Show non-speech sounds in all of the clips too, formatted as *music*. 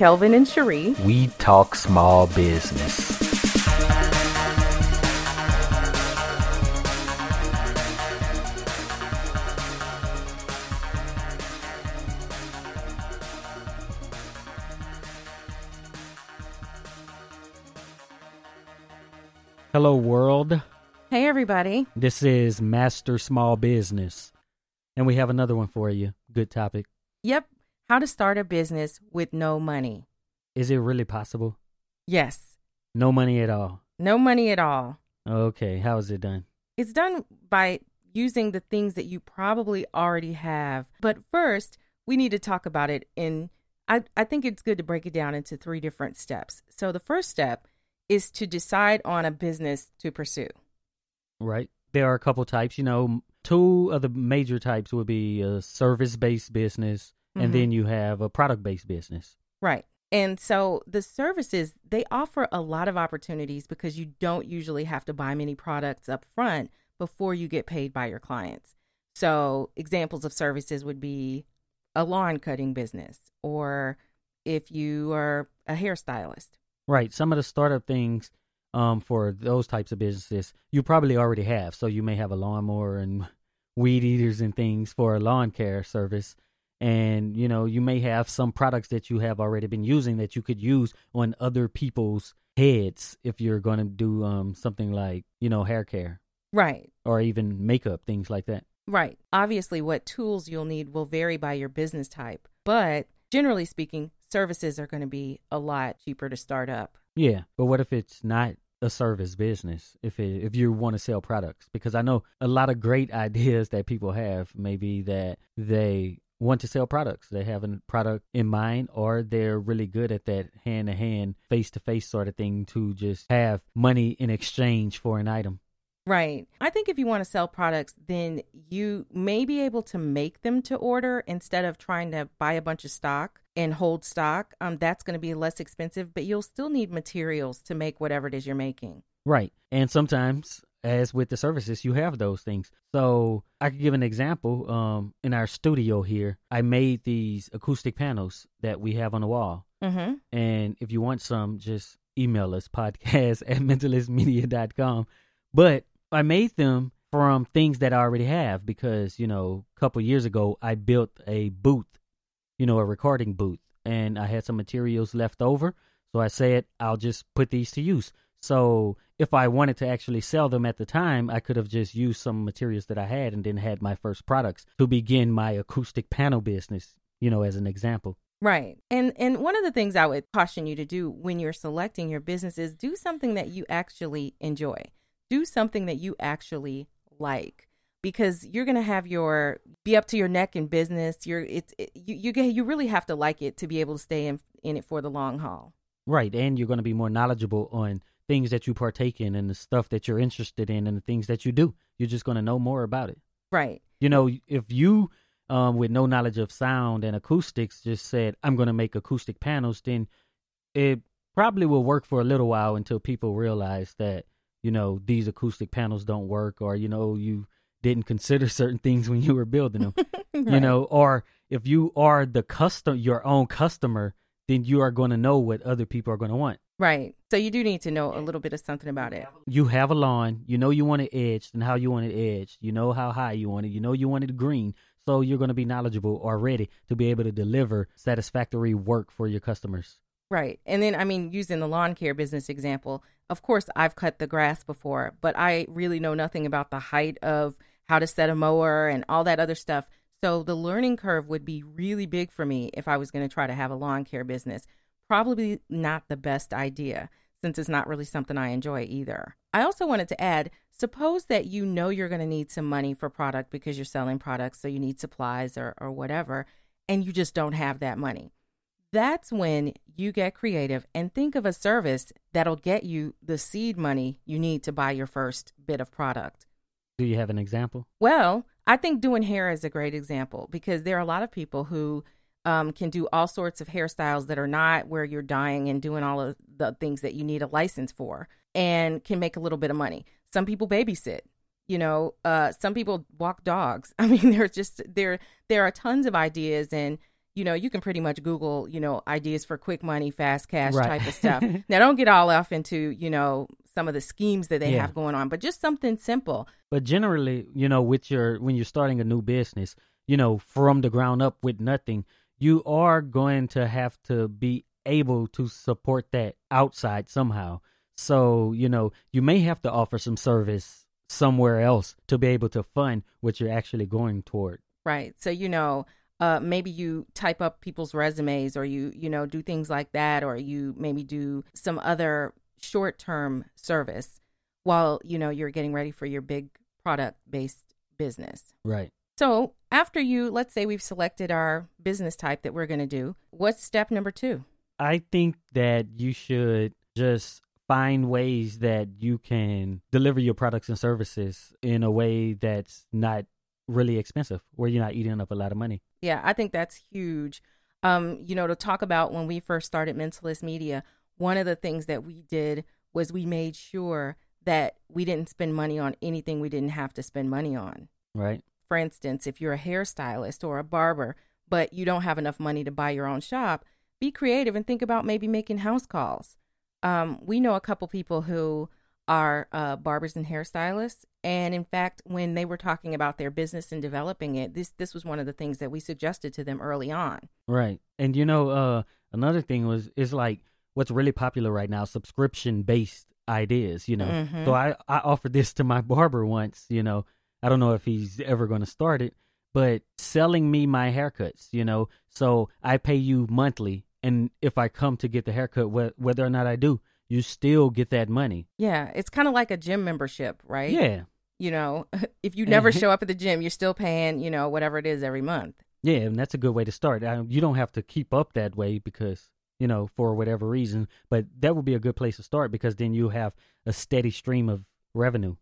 Kelvin and Cherie. We talk small business. Hello, world. Hey, everybody. This is Master Small Business. And we have another one for you. Good topic. Yep. How to start a business with no money. Is it really possible? Yes. No money at all. No money at all. Okay. How is it done? It's done by using the things that you probably already have. But first, we need to talk about it in I, I think it's good to break it down into three different steps. So the first step is to decide on a business to pursue. Right. There are a couple types. You know, two of the major types would be a service based business, and then you have a product based business. Right. And so the services, they offer a lot of opportunities because you don't usually have to buy many products up front before you get paid by your clients. So examples of services would be a lawn cutting business or if you are a hairstylist. Right. Some of the startup things um, for those types of businesses you probably already have. So you may have a lawnmower and weed eaters and things for a lawn care service. And, you know, you may have some products that you have already been using that you could use on other people's heads if you're going to do um, something like, you know, hair care Right. or even makeup, things like that. Right. Obviously, what tools you'll need will vary by your business type, but generally speaking, services are going to be a lot cheaper to start up. Yeah, but what if it's not a service business? If it, if you want to sell products, because I know a lot of great *laughs* ideas that people have. Maybe that they want to sell products. They have a product in mind, or they're really good at that hand to hand, face to face sort of thing to just have money in exchange for an item. Right. I think if you want to sell products, then you may be able to make them to order instead of trying to buy a bunch of stock and hold stock. Um, that's going to be less expensive, but you'll still need materials to make whatever it is you're making. Right. And sometimes, as with the services, you have those things. So I could give an example. Um, in our studio here, I made these acoustic panels that we have on the wall. Mm-hmm. And if you want some, just email us *laughs* podcast at mentalistmedia.com. But I made them from things that I already have because, you know, a couple years ago, I built a booth, you know, a recording booth, and I had some materials left over. So I said, I'll just put these to use. So if I wanted to actually sell them at the time, I could have just used some materials that I had and then had my first products to begin my acoustic panel business, you know, as an example. Right. And and one of the things I would caution you to do when you're selecting your business is do something that you actually enjoy. Do something that you actually like because you're going to have your be up to your neck in business. You're it's it, you you you really have to like it to be able to stay in in it for the long haul. Right, and you're going to be more knowledgeable on things that you partake in and the stuff that you're interested in and the things that you do. You're just going to know more about it. Right. You know, if you um with no knowledge of sound and acoustics just said I'm going to make acoustic panels, then it probably will work for a little while until people realize that, you know, these acoustic panels don't work or you know, you didn't consider *laughs* certain things when you were building them. *laughs* you know or if you are the custom your own customer then you are going to know what other people are going to want Right. So you do need to know a little bit of something about it. you have a lawn you know you want it edged and how you want it edged you know how high you want it you know you want it green so you're going to be knowledgeable already to be able to deliver satisfactory work for your customers Right. And then, I mean, using the lawn care business example, of course, I've cut the grass before, but I really know nothing about the height of how to set a mower and all that other stuff. So the learning curve would be really big for me if I was going to try to have a lawn care business. Probably not the best idea since it's not really something I enjoy either. I also wanted to add suppose that you know you're going to need some money for product because you're selling products, so you need supplies or, or whatever, and you just don't have that money that's when you get creative and think of a service that'll get you the seed money you need to buy your first bit of product. do you have an example Well, I think doing hair is a great example because there are a lot of people who um, can do all sorts of hairstyles that are not where you're dyeing and doing all of the things that you need a license for and can make a little bit of money. Some people babysit. You know, uh, some people walk dogs. *laughs* I mean, there's just there there are tons of ideas, and you know, you can pretty much Google, you know, ideas for quick money, fast cash Right. type of *laughs* stuff. now, don't get all off into, you know, some of the schemes that they Yeah. have going on, but just something simple. But generally, you know, with your when you're starting a new business, you know, from the ground up with nothing, you are going to have to be able to support that outside somehow. So, you know, you may have to offer some service somewhere else to be able to fund what you're actually going toward. Right. So, you know, uh, maybe you type up people's resumes or you, you know, do things like that, or you maybe do some other short term service while, you know, you're getting ready for your big product based business. Right. So, after you, let's say we've selected our business type that we're going to do, what's step number two? I think that you should just find ways that you can deliver your products and services in a way that's not really expensive, where you're not eating up a lot of money. Yeah, I think that's huge. Um, you know, to talk about when we first started Mentalist Media, one of the things that we did was we made sure that we didn't spend money on anything we didn't have to spend money on. Right. For instance, if you're a hairstylist or a barber, but you don't have enough money to buy your own shop, be creative and think about maybe making house calls. Um, we know a couple people who are uh, barbers and hairstylists, and in fact, when they were talking about their business and developing it, this this was one of the things that we suggested to them early on. Right. And you know, uh another thing was is like what's really popular right now, subscription based ideas, you know. Mhm. So I I offered this to my barber once, you know. I don't know if he's ever going to start it, but selling me my haircuts, you know. So I pay you monthly and if I come to get the haircut wh- whether or not I do, you still get that money. Yeah, it's kind of like a gym membership, right? Yeah. You know, *laughs* if you never show up at the gym, you're still paying, you know, whatever it is every month. Yeah, and that's a good way to start. Uh, you don't have to keep up that way because, you know, for whatever reason, but that would be a good place to start because then you have a steady stream of revenue.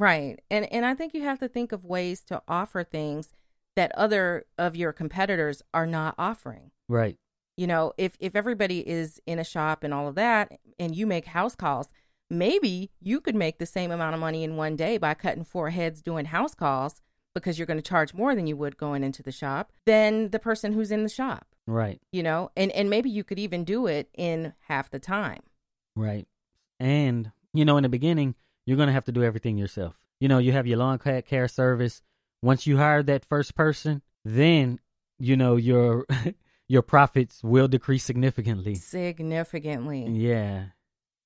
Right. And and I think you have to think of ways to offer things that other of your competitors are not offering. Right. You know, if if everybody is in a shop and all of that and you make house calls, maybe you could make the same amount of money in one day by cutting four heads doing house calls because you're going to charge more than you would going into the shop than the person who's in the shop, Right. you know? And and maybe you could even do it in half the time. Right. And, you know, in the beginning, you're going to have to do everything yourself. You know, you have your lawn care service. Once you hire that first person, then, you know, your *laughs* your profits will decrease significantly. Significantly. Yeah.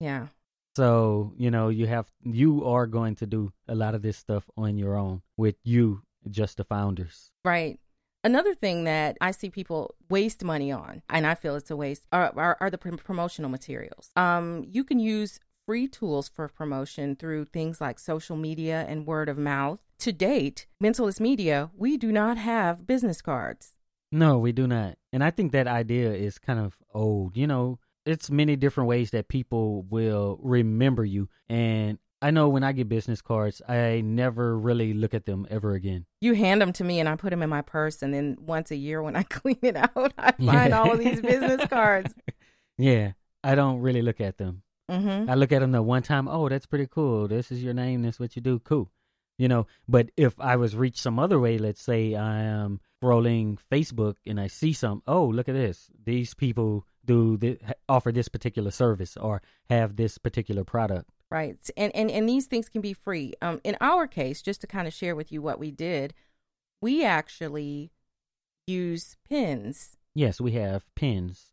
Yeah. So, you know, you have you are going to do a lot of this stuff on your own with you just the founders. Right. Another thing that I see people waste money on, and I feel it's a waste, are, are, are the prom- promotional materials. Um, you can use free tools for promotion through things like social media and word of mouth. To date, Mentalist Media, we do not have business cards. No, we do not. And I think that idea is kind of old. You know, it's many different ways that people will remember you. And I know when I get business cards, I never really look at them ever again. You hand them to me, and I put them in my purse, and then once a year when I *laughs* clean it out, I find Yeah. all of these business cards. *laughs* Yeah, I don't really look at them. Hmm I look at them the one time, oh, that's pretty cool. This is your name. That's what you do. Cool. You know, but if I was reached some other way, let's say I am scrolling Facebook and I see some, oh, look at this. These people do th- offer this particular service or have this particular product. Right. And, and and these things can be free. Um in our case, just to kind of share with you what we did, we actually use pins. Yes, we have pins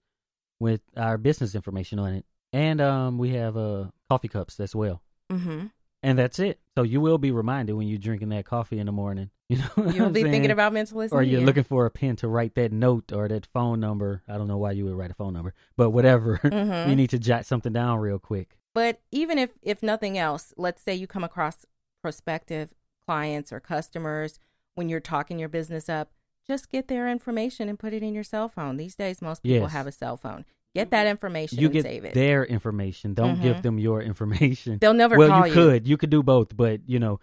with our business information on it. And um, we have uh, coffee cups as well. Mm-hmm. And that's it. So you will be reminded when you're drinking that coffee in the morning. *laughs* You know, You'll be thinking about mentalist. or you're looking for a pen to write that note or that phone number. I don't know why you would write a phone number, but whatever. *laughs* Mhm. you need to jot something down real quick. But even if if nothing else, let's say you come across prospective clients or customers when you're talking your business up, just get their information and put it in your cell phone. These days, most people Yes. have a cell phone. Get that information You and get save it. their information. Don't give Mhm. them your information. They'll never well, call you You could. You could do both, but you know,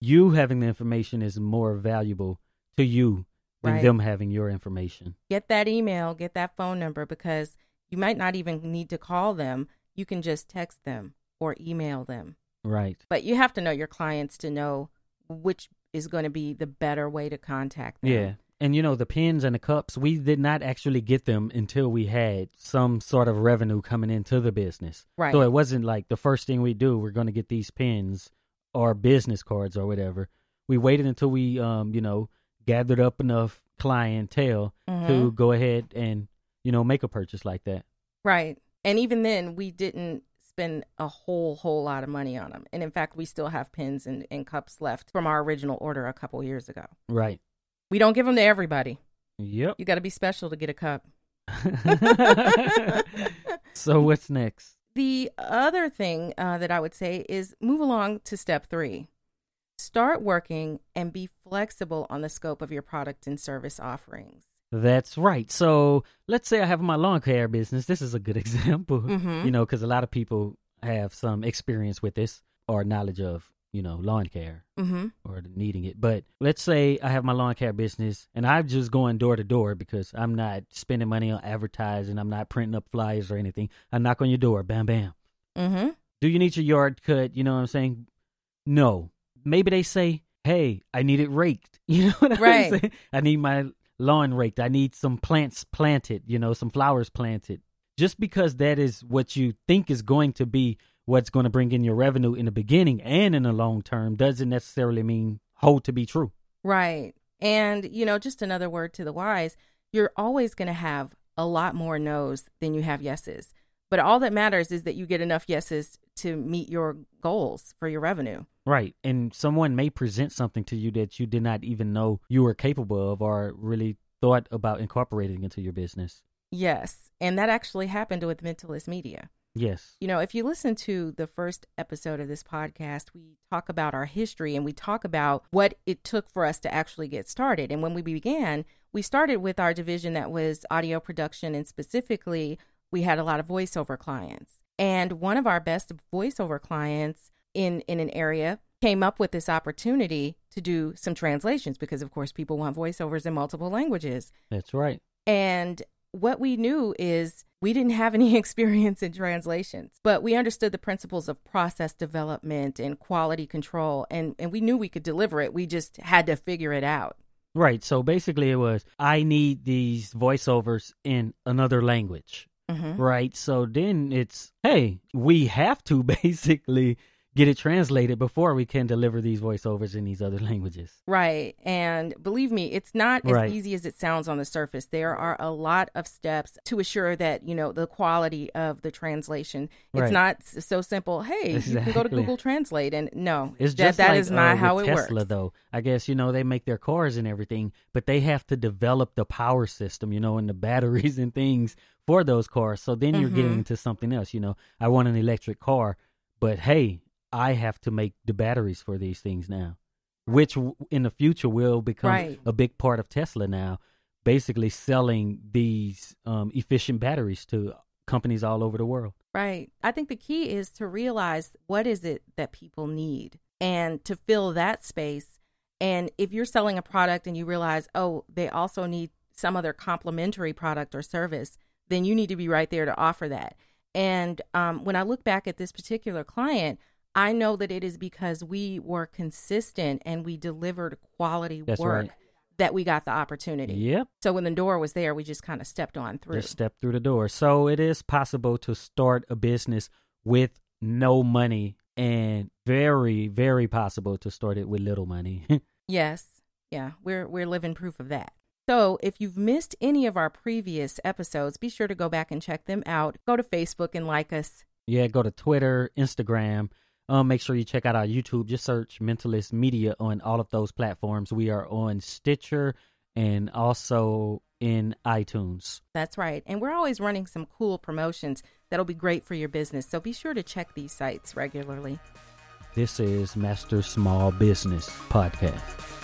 you having the information is more valuable to you than Right. them having your information. Get that email, get that phone number because you might not even need to call them. You can just text them or email them. Right. But you have to know your clients to know which is going to be the better way to contact them. Yeah. And you know, the pins and the cups, we did not actually get them until we had some sort of revenue coming into the business. Right. So it wasn't like the first thing we do, we're going to get these pins or business cards or whatever. We waited until we, um, you know, gathered up enough clientele to Mhm. go ahead and, you know, make a purchase like that. Right. And even then, we didn't spend a whole, whole lot of money on them. And in fact, we still have pins and, and cups left from our original order a couple years ago. Right. We don't give them to everybody. Yep. You got to be special to get a cup. *laughs* so what's next? The other thing uh, that I would say is move along to step three. Start working and be flexible on the scope of your product and service offerings. That's right. So let's say I have my lawn care business. This is a good *laughs* example, Mhm. you know, because a lot of people have some experience with this or knowledge of, you know, lawn care Mm-hmm. or needing it. But let's say I have my lawn care business and I'm just going door to door because I'm not spending money on advertising. I'm not printing up flyers or anything. I knock on your door, bam, bam. Mm-hmm. Do you need your yard cut? You know what I'm saying? No. Maybe they say, hey, I need it raked. *laughs* You know what Right. I'm saying? I need my lawn raked. I need some plants planted, you know, some flowers planted. Just because that is what you think is going to be what's going to bring in your revenue in the beginning and in the long term doesn't necessarily mean hold to be true. Right. And, you know, just another word to the wise, you're always going to have a lot more no's than you have yeses. But all that matters is that you get enough yeses to meet your goals for your revenue. Right. And someone may present something to you that you did not even know you were capable of or really thought about incorporating into your business. Yes. And that actually happened with Mentalist Media. Yes. You know, if you listen to the first episode of this podcast, we talk about our history and we talk about what it took for us to actually get started. And when we began, we started with our division that was audio production, and specifically, we had a lot of voiceover clients. And one of our best voiceover clients in, in an area came up with this opportunity to do some translations because, of course, people want voiceovers in multiple languages. That's right. And what we knew is we didn't have any *laughs* experience in translations, but we understood the principles of process development and quality control, and, and we knew we could deliver it. We just had to figure it out. Right. So basically, it was I need these voiceovers in another language. Mm-hmm. Right. So then it's hey, we have to *laughs* basically get it translated before we can deliver these voiceovers in these other *laughs* languages. Right. And believe me, it's not as Right. easy as it sounds on the surface. There are a lot of steps to assure that, you know, the quality of the translation. It's Right. not so simple. Hey, you can go to Google Translate. And no, It's that, just that like, is not uh, how it Tesla, works. though. I guess you know they make their cars and everything, but they have to develop the power system, you know, and the *laughs* batteries and things for those cars. So then you're getting Mhm. into something else. You know, I want an electric car, but hey, I have to make the batteries for these things now, which w- in the future will become Right. a big part of Tesla now. Basically, selling these um, efficient batteries to companies all over the world. Right. I think the key is to realize what is it that people need and to fill that space. And if you're selling a product and you realize, oh, they also need some other complementary product or service, then you need to be right there to offer that. And um, when I look back at this particular client, I know that it is because we were consistent and we delivered quality That's work right. that we got the opportunity. Yep. So when the door was there, we just kind of stepped on through. Just stepped through the door. So it is possible to start a business with no money and very, very possible to start it with little money. *laughs* Yes. Yeah, we're we're living proof of that. So, if you've missed any of our previous episodes, be sure to go back and check them out. Go to Facebook and like us. yeah, go to Twitter, Instagram. Um, make sure you check out our YouTube. Just search Mentalist Media on all of those platforms. We are on Stitcher and also in iTunes. That's right. And we're always running some cool promotions that'll be great for your business. So, be sure to check these sites regularly. This is Master Small Business Podcast.